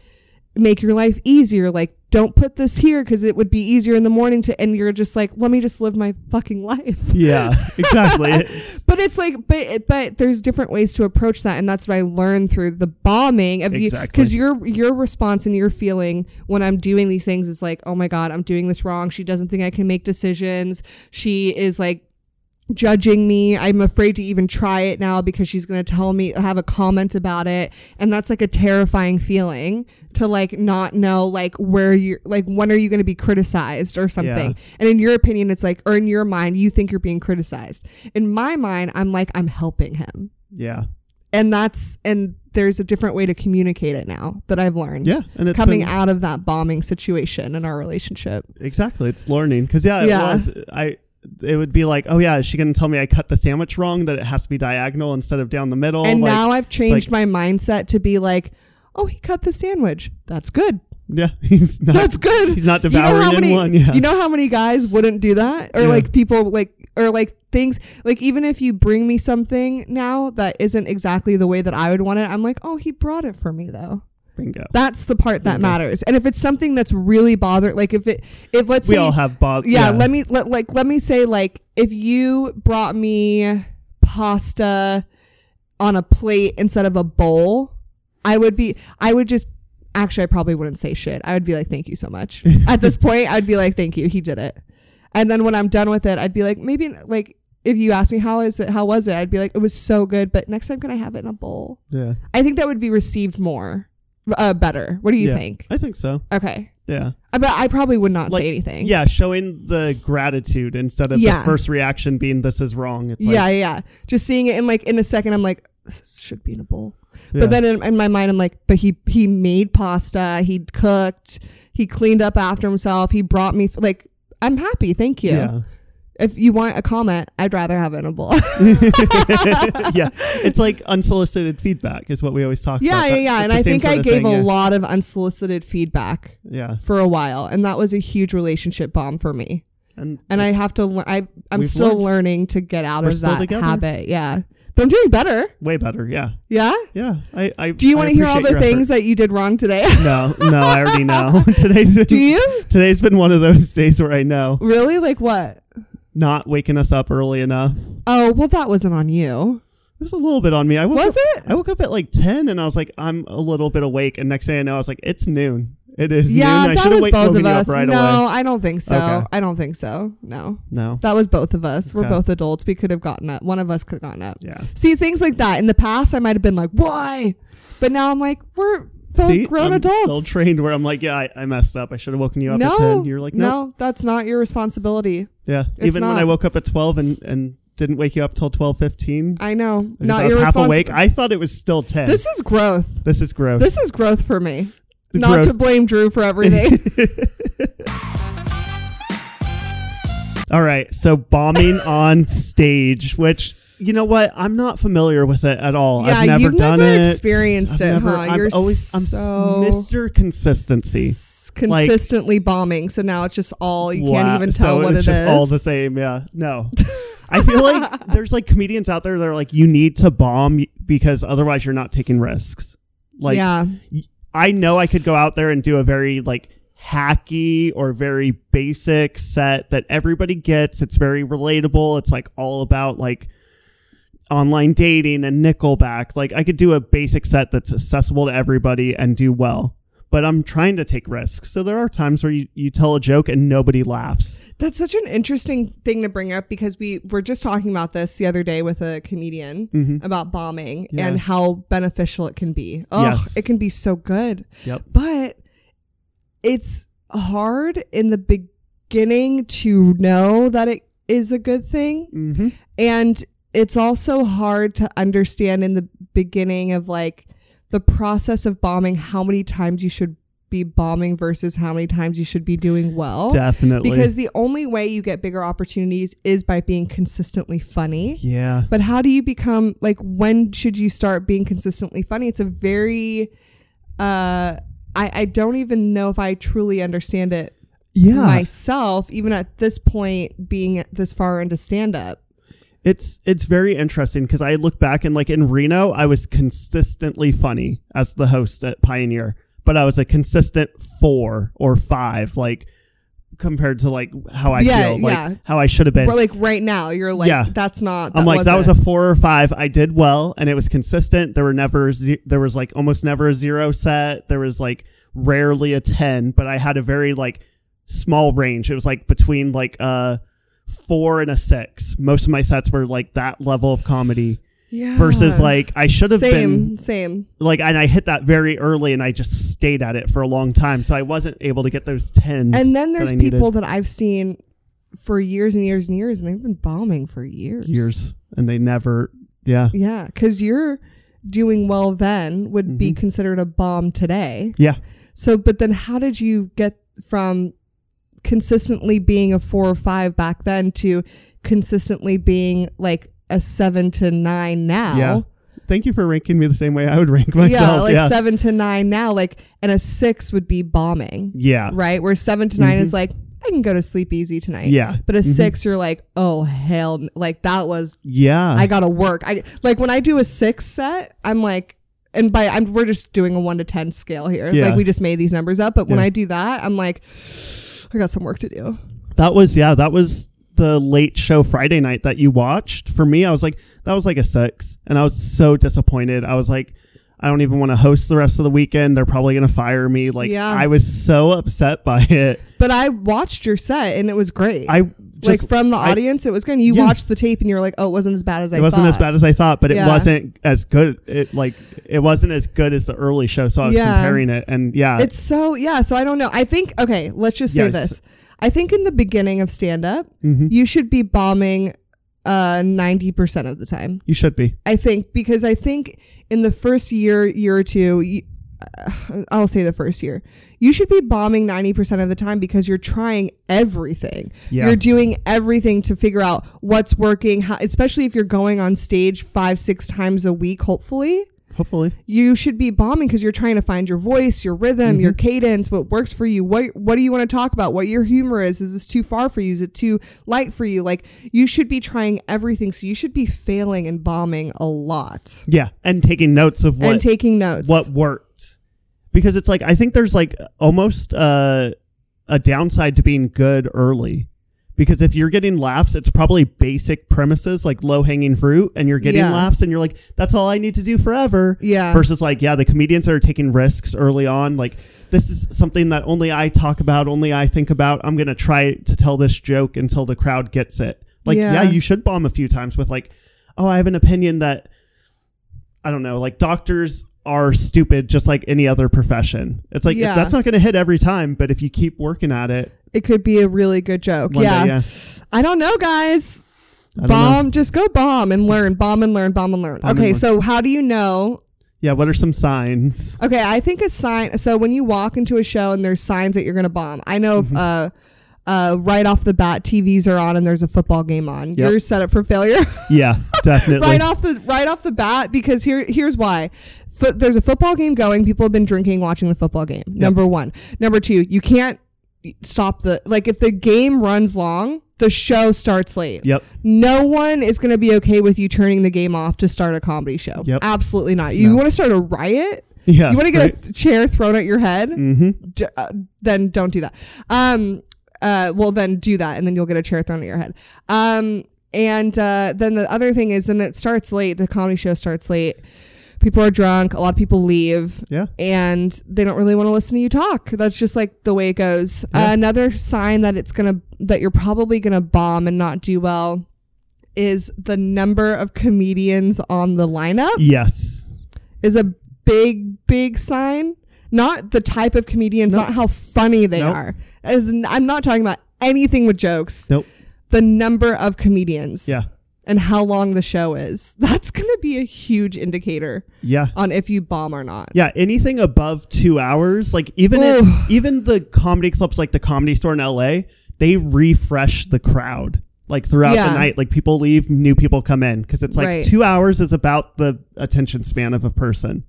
make your life easier. Like, don't put this here because it would be easier in the morning to, and you're just like, let me just live my fucking life. yeah. Exactly. It's- But it's like, but but there's different ways to approach that, and that's what I learned through the bombing of you. Exactly. Because your your response and your feeling when I'm doing these things is like, oh my god, I'm doing this wrong. She doesn't think I can make decisions. She is like judging me. I'm afraid to even try it now because she's going to tell me have a comment about it and that's like a terrifying feeling to like not know like where you are like when are you going to be criticized or something. Yeah. And in your opinion it's like or in your mind you think you're being criticized. In my mind I'm like I'm helping him. yeah. And that's and there's a different way to communicate it now that I've learned. Yeah. And it's Coming been- out of that bombing situation in our relationship. Exactly. It's learning. Because, yeah, it Yeah. was. I. It would be like, oh yeah, is she gonna tell me I cut the sandwich wrong? That it has to be diagonal instead of down the middle. and like, now I've changed like- my mindset to be like, oh, he cut the sandwich. That's good. yeah, he's not. That's good. He's not You know devouring how many? in one. Yeah, You know how many guys wouldn't do that, or Yeah. like people like, or like things like even if you bring me something now that isn't exactly the way that I would want it, I'm like, oh, he brought it for me though. Bingo. That's the part that Okay. matters. And if it's something that's really bothered, like if it, if let's we say all have bob. yeah, let me let like let me say like if you brought me pasta on a plate instead of a bowl, I would be I would just actually I probably wouldn't say shit. I would be like thank you so much. At this point, I'd be like thank you, he did it. And then when I'm done with it, I'd be like maybe like if you ask me how is it how was it, I'd be like it was so good, but next time can I have it in a bowl? Yeah, I think that would be received more uh better. What do you Yeah. think? I think so. Okay. Yeah, I but I probably would not Like, say anything. yeah, showing the gratitude instead of Yeah. the first reaction being this is wrong. It's like, yeah, yeah. Just seeing it in like in a second, I'm like, this should be in a bowl. yeah. But then in, in my mind, I'm like, but he he made pasta, he cooked, he cleaned up after himself, he brought me like, I'm happy, thank you. yeah, If you want a comment, I'd rather have it in a bowl. yeah, it's like unsolicited feedback is what we always talk yeah, about. yeah, yeah. it's And I think I gave thing, a yeah. lot of unsolicited feedback Yeah, for a while, and that was a huge relationship bomb for me. and And I have to, I I'm still learned. learning to get out We're of that together. habit. Yeah, but I'm doing better. way better. Yeah, Yeah. yeah. I, I Do you want to hear all the things that you did wrong today? No, no, I already know. today's been, Do you? today's been one of those days where I know Really? Like what? Not waking us up early enough. Oh, well, that wasn't on you. It was a little bit on me. I woke Was up, it? I woke up at like ten, and I was like, I'm a little bit awake. And next thing I know, I was like, it's noon. It is Yeah, noon. I that should have was both woken of us. up right no, away. I don't think so. Okay. I don't think so. No. No. That was both of us. We're both adults. We could have gotten up. One of us could have gotten up. Yeah. See, things like that. In the past, I might have been like, why? But now I'm like, we're both See, grown I'm adults. Still trained where I'm like, yeah, I, I messed up. I should have woken you up no, at ten. You're like, no. no, that's not your responsibility. Yeah. It's Even when. I woke up at twelve and and didn't wake you up till twelve fifteen. I know. Because not I was your half awake. I thought it was still ten. This is growth. This is growth. This is growth for me. The not growth. to blame Drew for everything. All right, so bombing on stage, which you know what, I'm not familiar with it at all. Yeah, I've never you've done never it. experienced I've it, never- huh? I'm You're always I'm so- Mr. Consistency. Consistently bombing. So now it's just all you Wow, can't even tell so what it's it just is. all the same. Yeah, no. I feel like there's like comedians out there that are like, you need to bomb because otherwise you're not taking risks. Like, yeah, I know I could go out there and do a very like hacky or very basic set that everybody gets. It's very relatable. It's like all about like online dating and Nickelback. Like I could do a basic set that's accessible to everybody and do well. But I'm trying to take risks. So there are times where you, you tell a joke and nobody laughs. that's such an interesting thing to bring up because we were just talking about this the other day with a comedian Mm-hmm. about bombing Yeah. and how beneficial it can be. Oh, Yes. it can be so good, Yep. but it's hard in the beginning to know that it is a good thing. Mm-hmm. And it's also hard to understand in the beginning of like the process of bombing how many times you should be bombing versus how many times you should be doing well. Definitely. Because the only way you get bigger opportunities is by being consistently funny. yeah. But how do you become like when should you start being consistently funny? It's a very uh I, I don't even know if I truly understand it Yeah. myself, even at this point being this far into stand up. It's it's very interesting because I look back and like in Reno, I was consistently funny as the host at Pioneer, but I was a consistent four or five, like compared to like how I Yeah, feel, like yeah. how I should have been. But like right now, you're like, Yeah. that's not. I'm like that was a four or five. I did well, and it was consistent. There were never ze- there was like almost never a zero set. There was like rarely a ten, but I had a very like small range. It was like between like a four and a six. Most of my sets were like that level of comedy yeah. versus like I should have been same. like, and I hit that very early, and I just stayed at it for a long time, so I wasn't able to get those tens. And then that there's needed. people that I've seen for years and years and years, and they've been bombing for years. years, and they never. Yeah, Yeah, because you're doing well then would be Mhm. considered a bomb today. yeah. So, but then how did you get from consistently being a four or five back then to consistently being like a seven to nine now? Yeah. Thank you for ranking me the same way I would rank myself. yeah, like yeah. seven to nine now, like, and a six would be bombing, Yeah. right? Where seven to 9 Mhm. is like, I can go to sleep easy tonight. Yeah. But a Mhm. six, you're like, oh hell, like that was Yeah. I gotta work. I like when I do a six set, I'm like, and by I'm we're just doing a one to ten scale here. Yeah. Like we just made these numbers up, but when I do that, I'm like, I got some work to do. that was yeah, that was the late show Friday night that you watched. For me, I was like, that was like a six. And I was so disappointed. I was like, I don't even want to host the rest of the weekend. They're probably gonna fire me. Like Yeah. I was so upset by it. But I watched your set and it was great. I like from the I- audience, it was good. You Yeah. watched the tape and you're like, oh, it wasn't as bad as I it wasn't as thought. bad as I thought, but it wasn't as good. It like it wasn't as good as the early show. So I was Yeah. comparing it, and yeah, It's so yeah. So I don't know. I think okay. Let's just say this. I think in the beginning of stand up, mhm. you should be bombing uh 90% of the time. you should be. I think because I think in the first year, year or two, you, uh, I'll say the first year, you should be bombing 90% of the time because you're trying everything. Yeah. You're doing everything to figure out what's working, how, especially if you're going on stage five, six times a week, hopefully. Hopefully, You should be bombing because you're trying to find your voice, your rhythm, Mm-hmm. your cadence, what works for you. What what do you want to talk about? What your humor is? Is this too far for you? Is it too light for you? Like you should be trying everything. So you should be failing and bombing a lot yeah, and taking notes of what and taking notes. what worked because it's like i think there's like almost uh, a downside to being good early because if you're getting laughs it's probably basic premises like low hanging fruit and you're getting Yeah. laughs and you're like that's all i need to do forever Yeah. versus like yeah the comedians that are taking risks early on like this is something that only i talk about only i think about i'm gonna try to tell this joke until the crowd gets it like Yeah. yeah you should bomb a few times with like oh i have an opinion that I don't know, like doctors are stupid just like any other profession. It's like Yeah. that's not going to hit every time, but if you keep working at it, it could be a really good joke. Yeah. day, yeah. I don't know, guys. Don't know. Bomb, just go bomb and learn. Bomb and learn. Bomb and learn. Bomb and okay, learn. so how do you know? Yeah, what are some signs? Okay, I think a sign. So when you walk into a show and there's signs that you're gonna bomb, I know. Mm-hmm. Uh, uh, right off the bat, TVs are on and there's a football game on. You're set up for failure. Yeah, definitely. right off the right off the bat because here here's why. Fo- there's a football game going. People have been drinking, watching the football game. Number one. Number two. You can't stop the like if the game runs long, the show starts late. Yep. No one is going to be okay with you turning the game off to start a comedy show. Yep. Absolutely not. You No. want to start a riot? Yeah. you want to get a th- chair thrown at your head? mm-hmm. D- uh, then don't do that. Um, uh, well, then do that, and then you'll get a chair thrown at your head. Um, and uh, then the other thing is, then it starts late. The comedy show starts late. People are drunk. A lot of people leave, Yeah. and they don't really want to listen to you talk. That's just like the way it goes. Yeah. Uh, another sign that it's gonna that you're probably gonna bomb and not do well is the number of comedians on the lineup Yes. is a big, big sign. Not the type of comedians, Nope. not how funny they Nope. are. As n- I'm not talking about anything with jokes, Nope. the number of comedians Yeah. And how long the show is. That's going to be a huge indicator Yeah. on if you bomb or not. Yeah, anything above two hours, like even if, even the comedy clubs like the comedy store in LA, they refresh the crowd like throughout Yeah. the night. Like people leave, new people come in because it's like Right. two hours is about the attention span of a person.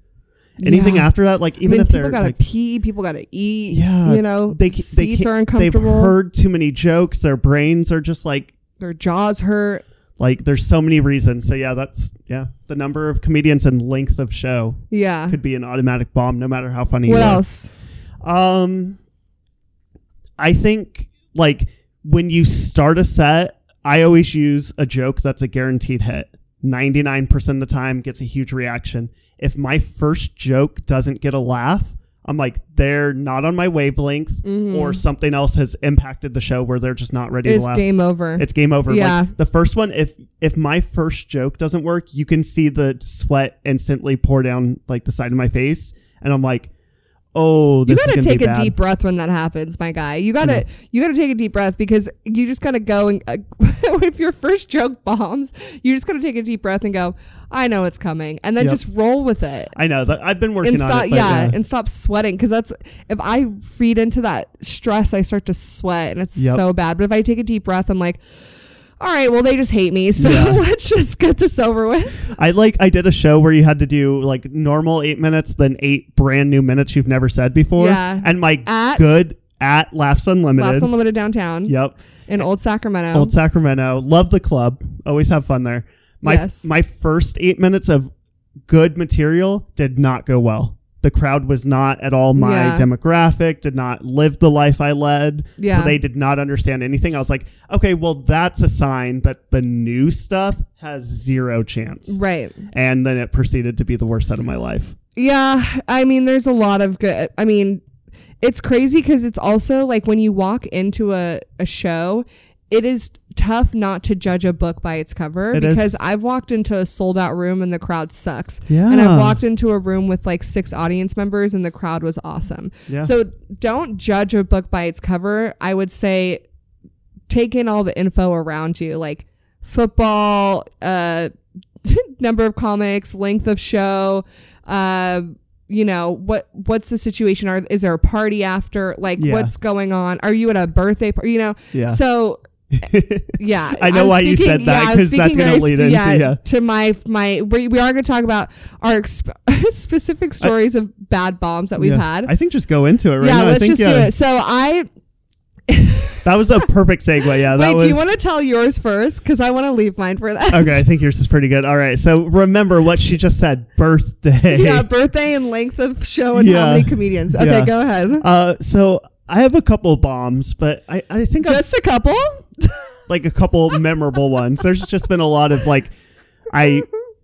Anything Yeah. after that, like I even mean, if people they're gotta like, pee, people gotta eat. Yeah, you know, they they, they seats can't- are they've heard too many jokes, their brains are just like Their jaws hurt. Like there's so many reasons. So yeah, that's yeah, the number of comedians and length of show Yeah. could be an automatic bomb, no matter how funny What you are. else? Um, I think like when you start a set, I always use a joke that's a guaranteed hit. 99% of the time gets a huge reaction. If my first joke doesn't get a laugh, I'm like, they're not on my wavelength Mhm. or something else has impacted the show where they're just not ready It's to laugh. It's game over. It's game over. Yeah. Like the first one, if if my first joke doesn't work, you can see the sweat instantly pour down like the side of my face, and I'm like, oh, you gotta take a deep breath when that happens, my guy. You gotta you gotta take a deep breath because you just gotta go and uh, if your first joke bombs, you just gotta take a deep breath and go, I know it's coming, and then Yep. just roll with it. I know that I've been working and stop, on it. But yeah, yeah, and stop sweating because that's if I feed into that stress, I start to sweat and it's Yep. so bad. But if I take a deep breath, I'm like, all right, well they just hate me, so Yeah. let's just get this over with. I like I did a show where you had to do like normal eight minutes, then eight brand new minutes you've never said before. Yeah. and my At- good at Laughs Unlimited. Laughs Unlimited downtown Yep, in Old Sacramento. Old Sacramento. Love the club. Always have fun there. My Yes. my first eight minutes of good material did not go well. The crowd was not at all my Yeah. demographic, did not live the life I led. Yeah. So they did not understand anything. I was like, okay, well, that's a sign that the new stuff has zero chance. right. And then it proceeded to be the worst set of my life. Yeah, I mean, there's a lot of good. I mean, it's crazy because it's also like when you walk into a, a show, it is tough not to judge a book by its cover It because is. I've walked into a sold out room and the crowd sucks. Yeah. And I've walked into a room with like six audience members and the crowd was awesome. Yeah. So don't judge a book by its cover. I would say take in all the info around you, like football, uh, number of comics, length of show, uh, you know what what's the situation? Are is there a party after? Like Yeah. what's going on? Are you at a birthday party? You know, yeah. so yeah, I know I'm why you said that, yeah, I'm 'cause that's gonna lead sp- into- yeah, yeah. to my my. We, we are going to talk about our exp- specific stories of bad bombs that we've Yeah. had. I think just go into it right yeah, now. Let's think, just do it. So I That was a perfect segue. Yeah, that wait. was. Do you want to tell yours first? Because I want to leave mine for that. okay, I think yours is pretty good. All right, so remember what she just said. Birthday. yeah, birthday and length of show and Yeah. how many comedians. Okay, Yeah. go ahead. Uh, so I have a couple bombs, but I, I think Just a couple. Like a couple memorable ones. There's just been a lot of like, I,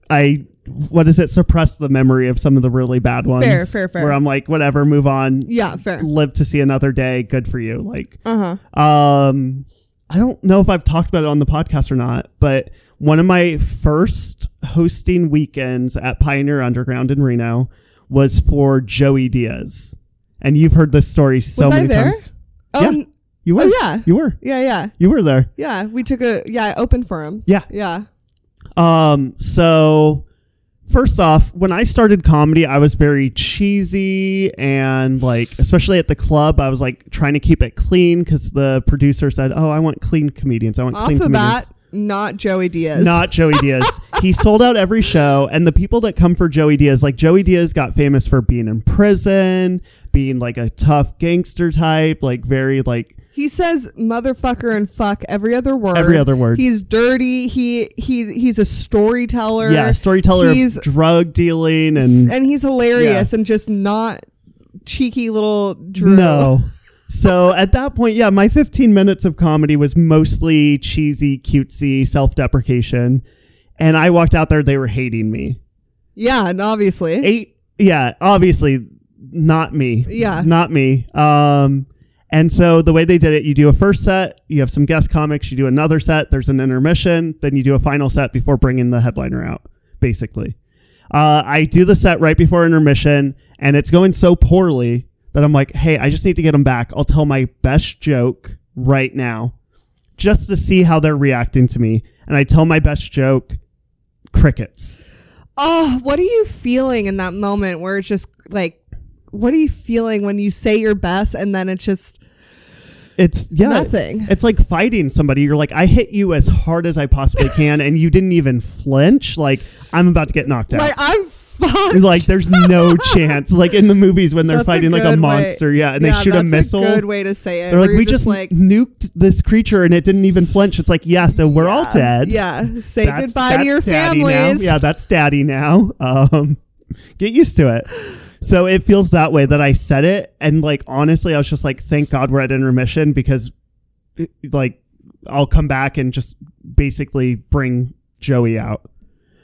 I, what is it? Suppress the memory of some of the really bad ones. Fair, fair, fair. Where I'm like, whatever, move on. Yeah, fair. Live to see another day. Good for you. Like, Uh huh. um, I don't know if I've talked about it on the podcast or not, but one of my first hosting weekends at Pioneer Underground in Reno was for Joey Diaz. And you've heard this story so Was I many there? times. Oh, Yeah. You were. oh yeah, You were. yeah, yeah, You were there. yeah. We took a yeah. I opened for him. Yeah. Yeah. Um, so first off, when I started comedy, I was very cheesy and like, especially at the club, I was like trying to keep it clean because the producer said, "Oh, I want clean comedians. I want Off clean comedians." bat, not Joey Diaz. Not Joey Diaz. he sold out every show, and the people that come for Joey Diaz, like Joey Diaz, got famous for being in prison, being like a tough gangster type, like very like He says motherfucker and fuck every other word. every other word. He's dirty. He he he's a storyteller. yeah, storyteller He's- of drug dealing and and he's hilarious and just not cheeky little Drew. No. So at that point, yeah, my 15 minutes of comedy was mostly cheesy, cutesy, self deprecation. And I walked out there, they were hating me. Yeah, and obviously. Eight, yeah, obviously not me. Yeah. Not me. Um, and so the way they did it, you do a first set, you have some guest comics, you do another set, there's an intermission, then you do a final set before bringing the headliner out, basically. Uh, I do the set right before intermission, and it's going so poorly that I'm like, hey, I just need to get them back. I'll tell my best joke right now just to see how they're reacting to me. And I tell my best joke, crickets. Oh, what are you feeling in that moment where it's just like, what are you feeling when you say your best and then it's just It's yeah, nothing? It's like fighting somebody. You're like, I hit you as hard as I possibly can, and you didn't even flinch. Like I'm about to get knocked out. Like I'm fucked. like there's no chance. Like in the movies when they're That's a fighting like a good way- monster, yeah, and yeah, they shoot a that's missile. good way to say it. they're like, we you're just like nuked this creature and it didn't even flinch. It's like, yeah, so we're all dead. Yeah. Say That's- goodbye to your daddy now. families. Yeah, that's daddy now. Um, get used to it. So it feels that way that I said it, and like honestly, I was just like, thank God we're at intermission because, it- like, I'll come back and just basically bring Joey out.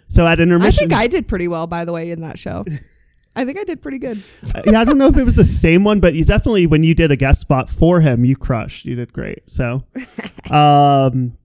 So at intermission. I think I did pretty well, by the way, in that show. I think I did pretty good. yeah, I don't know if it was the same one, but you definitely when you did a guest spot for him, you crushed. You did great. So, um,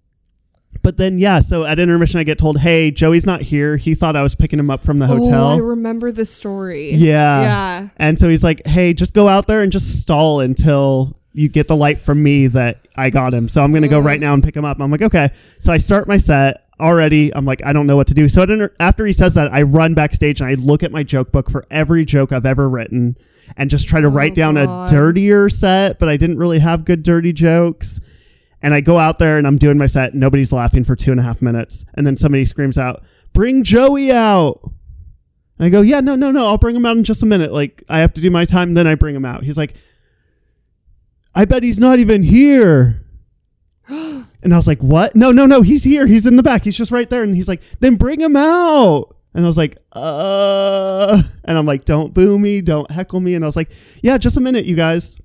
but then yeah, so at intermission, I get told, "Hey, Joey's not here. He thought I was picking him up from the hotel." Oh, I remember the story. yeah, Yeah. and so he's like, "Hey, just go out there and just stall until." You get the light from me that I got him. So I'm going to go Mm. right now and pick him up. I'm like, okay. So I start my set already. I'm like, I don't know what to do. So inter- after he says that, I run backstage and I look at my joke book for every joke I've ever written and just try to Oh, write down God. a dirtier set, but I didn't really have good dirty jokes. And I go out there and I'm doing my set. Nobody's laughing for two and a half minutes. And then somebody screams out, Bring Joey out. And I go, Yeah, no, no, no. I'll bring him out in just a minute. Like, I have to do my time. Then I bring him out. He's like, I bet he's not even here. and I was like, What? No, no, no. He's here. He's in the back. He's just right there. And he's like, Then bring him out. And I was like, uh, and I'm like, don't boo me, don't heckle me. And I was like, yeah, just a minute, you guys.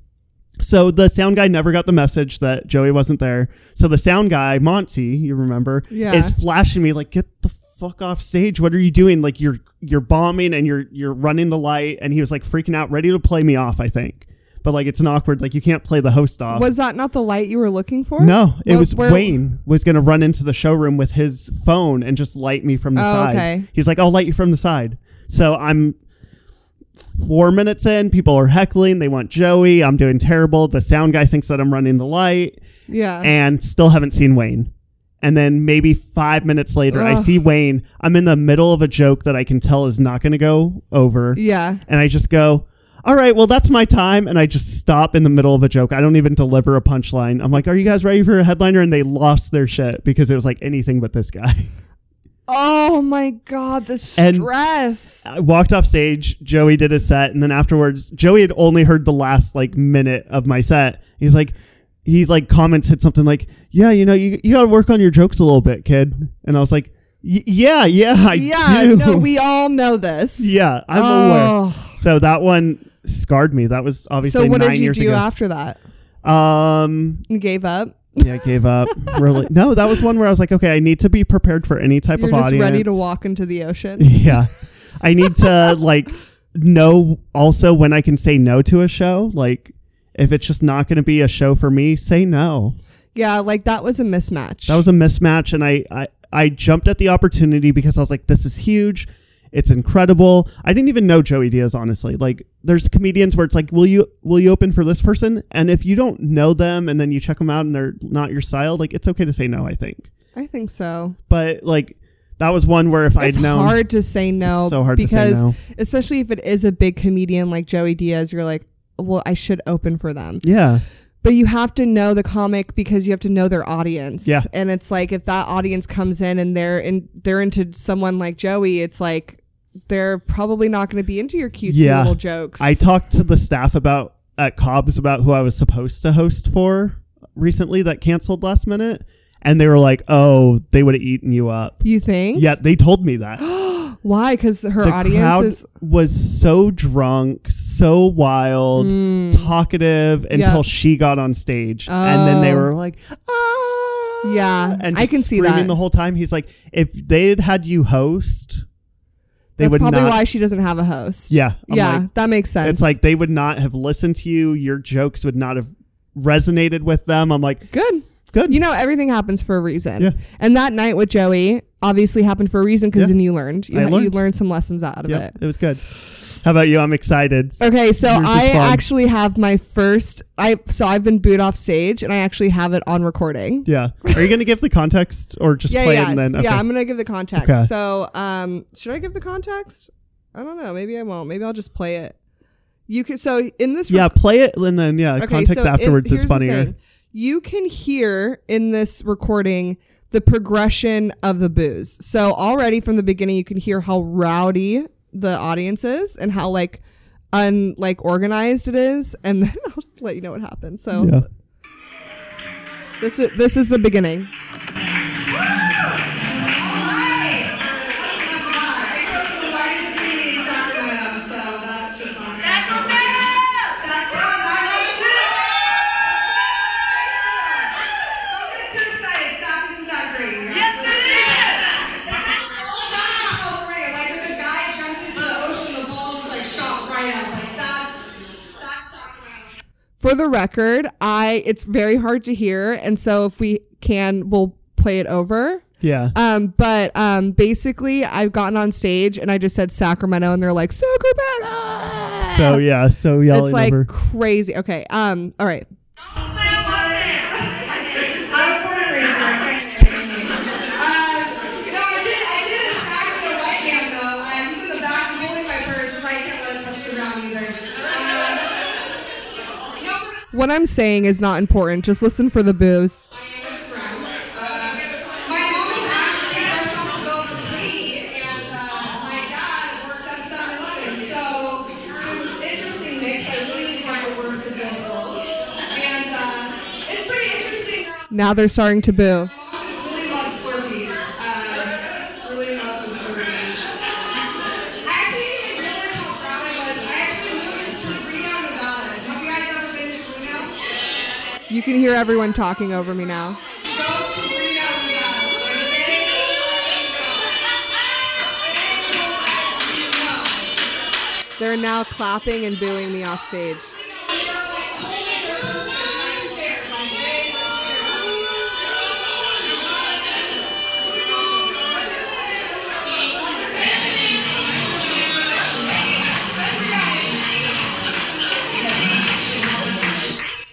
So the sound guy never got the message that Joey wasn't there. So the sound guy, Monty, you remember, Yeah. is flashing me like, get the fuck off stage. What are you doing? Like you're you're bombing and you're you're running the light. And he was like freaking out, ready to play me off, I think. But like it's an awkward, like you can't play the host off. Was that not the light you were looking for? no, it was where- Wayne was gonna run into the showroom with his phone and just light me from the Oh, side. okay. He's like, I'll light you from the side. So I'm four minutes in, people are heckling, they want Joey, I'm doing terrible. The sound guy thinks that I'm running the light, Yeah. and still haven't seen Wayne. And then maybe five minutes later, I see Wayne. I'm in the middle of a joke that I can tell is not going to go over. yeah. And I just go, all right, well, that's my time. And I just stop in the middle of a joke. I don't even deliver a punchline. I'm like, are you guys ready for a headliner? And they lost their shit because it was like anything but this guy. Oh my god, the And- stress. I walked off stage. Joey did a set. And then afterwards, Joey had only heard the last like minute of my set. He's like, he like comments hit something like, yeah, you know, you, you got to work on your jokes a little bit, kid. And I was like, "Y- yeah, yeah, I yeah, do. no, we all know this. yeah, I'm aware. Oh. So that one scarred me. That was obviously So what did you do ago. after that? Um, You gave up. Yeah, I gave up. really? No, that was one where I was like, okay, I need to be prepared for any type You're of just audience. ready to walk into the ocean. Yeah, I need to like know also when I can say no to a show. Like, if it's just not going to be a show for me, say no. yeah, like that was a mismatch. That was a mismatch, and I, I I jumped at the opportunity because I was like, this is huge. It's incredible. I didn't even know Joey Diaz, honestly. Like, there's comedians where it's like, will you will you open for this person? And if you don't know them, and then you check them out and they're not your style, like it's okay to say no. I think. I think so. But like, that was one where if it's I'd known, hard to say no it's so hard because to say no. Because, especially if it is a big comedian like Joey Diaz, you're like, well, I should open for them. Yeah, But you have to know the comic because you have to know their audience. Yeah. And it's like if that audience comes in and they're in they're into someone like Joey, it's like they're probably not going to be into your cutesy Yeah. little jokes. I talked to the staff about at Cobb's about who I was supposed to host for recently that canceled last minute, and they were like, "Oh, they would have eaten you up." you think? Yeah, they told me that. Why? Because her the audience is was so drunk, so wild, Mm. talkative until Yeah. she got on stage, and then they Oh. were like, "Ah!" Yeah, and I can see that. the whole time. He's like, if they had had you host, they that's would probably not. why she doesn't have a host. yeah, I'm yeah, like, that makes sense. it's like they would not have listened to you. Your jokes would not have resonated with them. I'm like, good. good. You know, everything happens for a reason. Yeah. And that night with Joey obviously happened for a reason because Yeah. then you learned. You, I you learned. learned some lessons out of Yep, it. it was good. How about you? I'm excited. Okay, so Yours is I fun. actually have my first. I so I've been booed off stage, and I actually have it on recording. Yeah. Are you gonna give the context or just yeah, play yeah, it and then? yeah. I'm gonna give the context. Okay. So, um, should I give the context? I don't know. Maybe I won't. Maybe I'll just play it. You can. So in this. yeah, play it and then yeah, Okay, context so afterwards is here's funnier. You can hear in this recording the progression of the booze. So already from the beginning, you can hear how rowdy the audience is and how like un like organized it is. And then I'll let you know what happens. So Yeah. this is this is the beginning. For the record, I it's very hard to hear, and so if we can, we'll play it over. Yeah. Um, but um, basically, I've gotten on stage and I just said Sacramento, and they're like Sacramento. so yeah, so yelling it's like over. crazy. Okay. Um. All right. What I'm saying is not important. Just listen for the booze. Now they're starting to boo. You can hear everyone talking over me now. They're now clapping and booing me off stage.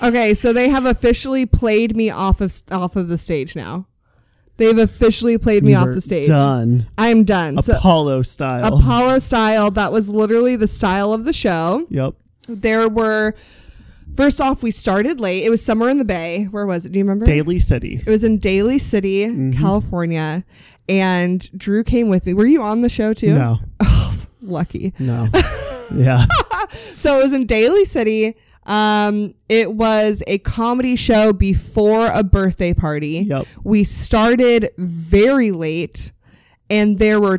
Okay, so they have officially played me off of off of the stage now. They've officially played me off You're the stage. Done. I'm done. So Apollo style. Apollo style, that was literally the style of the show. Yep. There were first off, we started late. It was somewhere in the Bay. Where was it? Do you remember? Daly City. It was in Daly City, Mm-hmm. California. And Drew came with me. Were you on the show too? No. Lucky. No. yeah. So it was in Daly City. Um, it was a comedy show before a birthday party. Yep. We started very late, and there were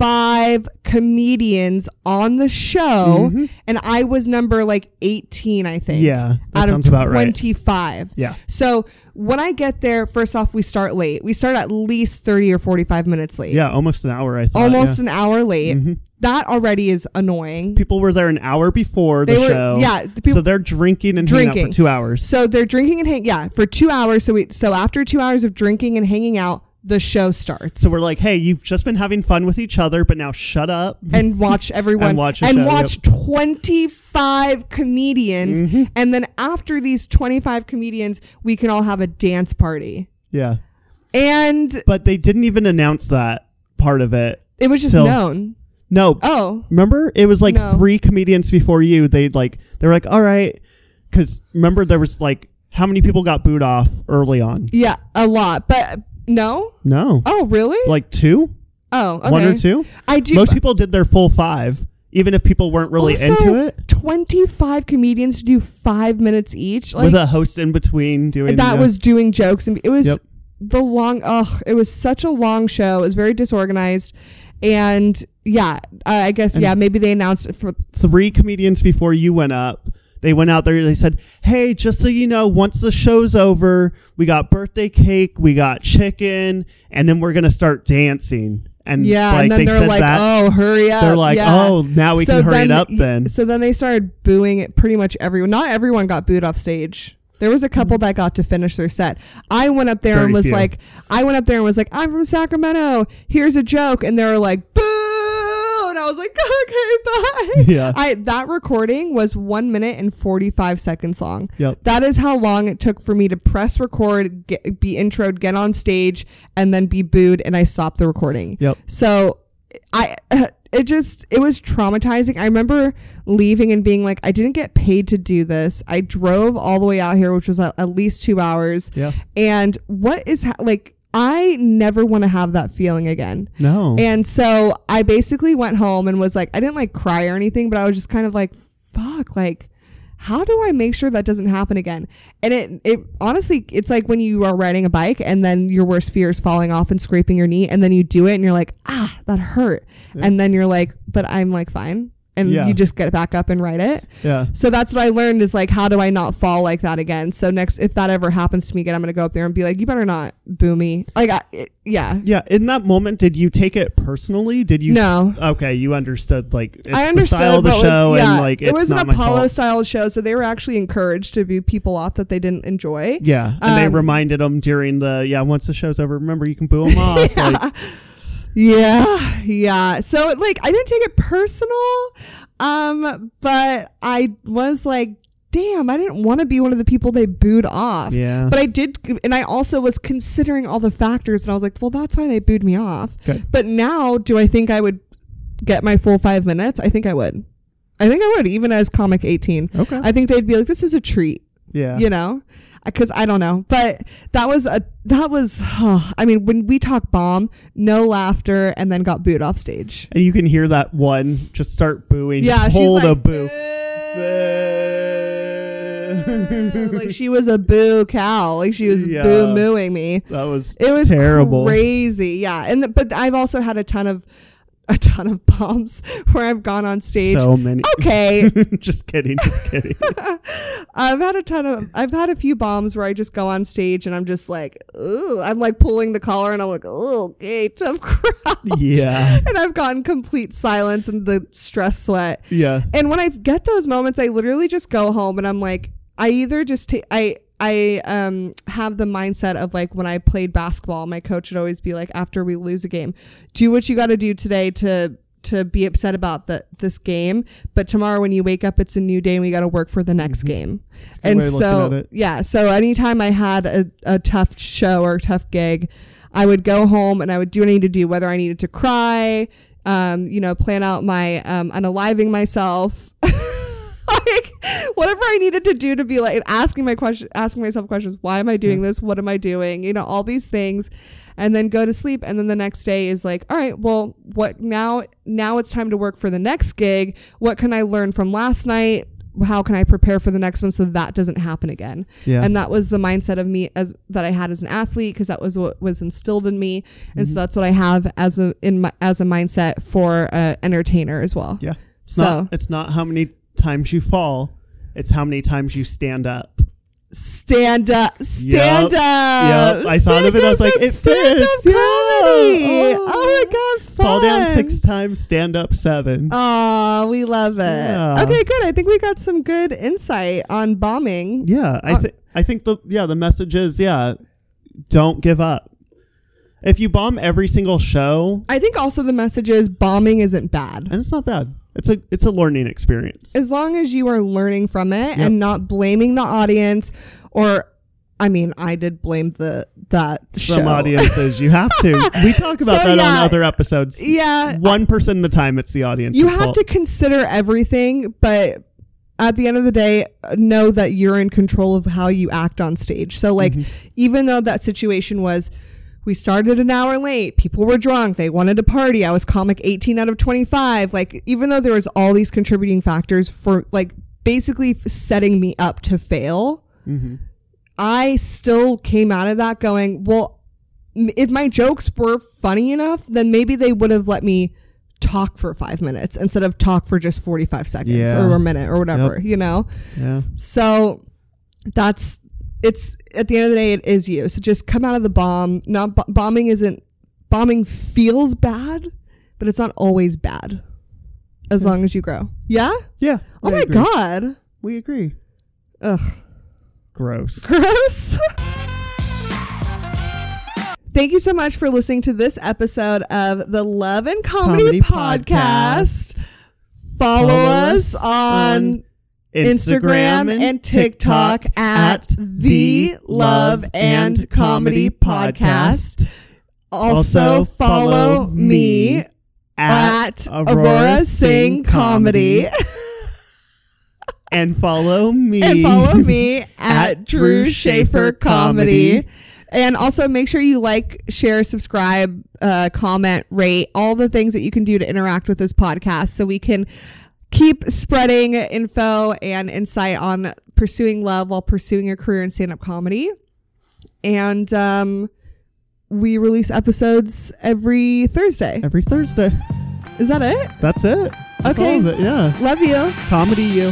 25 comedians on the show, and I was number like 18, I think. Mm-hmm. Yeah, that Out sounds of about right. 25. Yeah. So when I get there, first off, we start late. We start at least 30 or 45 minutes late. Yeah. Almost an hour. I thought. Almost yeah. an hour late. Mhm. That already is annoying. People were there an hour before the They were- show. yeah, the so they're drinking and hanging out Drinking. for two hours. So they're drinking and hang yeah for two hours. So we so after two hours of drinking and hanging out, the show starts. So we're like, hey, you've just been having fun with each other, but now shut up. and watch everyone And watch and show, watch twenty five comedians, Mhm. and then after these twenty five comedians, we can all have a dance party. Yeah. And But they didn't even announce that part of it. it was just known. No. Oh, Remember, it was like No. three comedians before you. They like they were like, all right, because remember there was like how many people got booed off early on? yeah, a lot, but no. No, Oh, really? like two, oh, okay. one or two. I do. Most people did their full five, even if people weren't really Also, into it. 25 comedians to do five minutes each. Like, with a host in between doing that was doing jokes and it was Yep. the long ugh it was such a long show it was very disorganized and yeah i guess And- yeah maybe they announced it for three comedians before you went up. They went out there. They said, "Hey, just so you know, once the show's over, we got birthday cake, we got chicken, and then we're gonna start dancing." And yeah like and then they they're said like that, oh hurry up they're like, yeah. "Oh, now we So can hurry it then- up." Then so then they started booing it pretty much everyone not everyone got booed off stage there was a couple that got to finish their set. I went up there and was few. like, I went up there and was like, I'm from Sacramento. Here's a joke, and they were like, boo, was like, okay, bye. Yeah. I that recording was one minute and forty five seconds long. Yep. That is how long it took for me to press record, get, be introed, get on stage, and then be booed, and I stopped the recording. Yep. So I it just it was traumatizing. I remember leaving and being like, I didn't get paid to do this. I drove all the way out here, which was at, at least two hours. Yeah. And what is ha- like? I never want to have that feeling again. No. And so I basically went home and was like, I didn't like cry or anything, but I was just kind of like, fuck, like, how do I make sure that doesn't happen again? And it, it honestly, it's like when you are riding a bike and then your worst fear is falling off and scraping your knee, and then you do it and you're like, ah, that hurt. Yeah. And then you're like, but I'm like fine. And Yeah. you just get back up and write it. yeah. So that's what I learned is like, how do I not fall like that again? So next, if that ever happens to me again, I'm gonna go up there and be like, you better not boo me. Like, I, it, yeah, Yeah. In that moment, did you take it personally? Did you? no. Okay, you understood like it's I understood the style of the show, was, yeah, and like it was an Apollo style show, so they were actually encouraged to boo people off that they didn't enjoy. Yeah, and they Um, reminded them during the yeah. Once the show's over, remember you can boo them off. Like, Yeah, yeah. So like, I didn't take it personal, um, but I was like, damn, I didn't want to be one of the people they booed off. yeah, But I did, and I also was considering all the factors, and I was like, well, that's why they booed me off. Okay. But now, do I think I would get my full five minutes? I think I would. I think I would, even as comic 18. okay, I think they'd be like, this is a treat, yeah, you know? Uh, because I don't know. But that was a, that was, I mean, when we talk bomb, no laughter, and then got booed off stage. and you can hear that one just start booing. Yeah, just hold like, a boo. like she was a boo cow. Like she was Yeah. boo mooing me. that was It was Terrible. crazy. Yeah. And th- but I've also had a ton of a ton of bombs where I've gone on stage. so many. okay. just kidding, just kidding. I've had a ton of I've had a few bombs where I just go on stage and I'm just like, ooh, I'm like pulling the collar and I'm like, oh, okay, tough crowd. yeah, And I've gotten complete silence and the stress sweat. yeah, And when I get those moments, I literally just go home and I'm like, I either just take, I, I um have the mindset of like when I played basketball, my coach would always be like, after we lose a game, do what you got to do today to to be upset about the, this game, but tomorrow when you wake up, it's a new day and we got to work for the next Mhm. game. It's a good And way of looking at so yeah, so anytime I had a, a tough show or tough gig, I would go home and I would do what I needed to do, whether I needed to cry, um, you know, plan out my um, unaliving myself. like whatever I needed to do to be like asking my question asking myself questions, why am I doing this? What am I doing? You know, all these things. And then go to sleep and then the next day is like, all right, well, what now now it's time to work for the next gig. What can I learn from last night? How can I prepare for the next one so that doesn't happen again? Yeah, and that was the mindset of me as that I had as an athlete because that was what was instilled in me, and so Mhm. that's what I have as a in my, as a mindset for a entertainer as well. Yeah. It's So not, it's not how many times you fall; it's how many times you stand up. stand up, stand Yup. up. Yup. I thought of it, I was like, it stand fits. Yeah. comedy. Oh. Oh. my god, fun. Fall down six times, stand up seven. Oh, we love it. Yeah. Okay, good. I think we got some good insight on bombing. Yeah, I Uh, think I think the yeah the message is yeah, don't give up. If you bomb every single show, I think also the message is bombing isn't bad. and it's not bad. It's a it's a learning experience. as long as you are learning from it Yep. and not blaming the audience or I mean, I did blame the that Some show. audiences you have to. We talk about So, that yeah. on other episodes. Yeah, One percent of the time, it's the audience. you have to consider everything, but at the end of the day, know that you're in control of how you act on stage. So, like, Mhm. even though that situation was, we started an hour late, people were drunk, they wanted to party. I was comic 18 out of 25. Like, even though there was all these contributing factors for like basically setting me up to fail. hmm I still came out of that going, well, if my jokes were funny enough, then maybe they would have let me talk for five minutes instead of talk for just 45 seconds Yeah. or a minute or whatever, you know? Yeah. So that's, it's at the end of the day, it is you. So just come out of the bomb. Not b- bombing isn't, bombing feels bad, but it's not always bad as Yeah. long as you grow. Yeah? Yeah. Oh I my agree. God. We agree. Ugh. Gross. Gross. Thank you so much for listening to this episode of the Love and Comedy, Comedy Podcast. Podcast. Follow, Follow us us on Instagram and TikTok at the Love and Comedy Podcast. Also, follow me at Aurora Singh Comedy and follow me and follow me at Drew Shafer Comedy. And also make sure you like, share, subscribe, uh, comment, rate, all the things that you can do to interact with this podcast so we can keep spreading info and insight on pursuing love while pursuing your career in stand up comedy. And um, we release episodes every Thursday. every Thursday. Is that it? That's it. That's Okay. it. Yeah. Love you. Comedy you.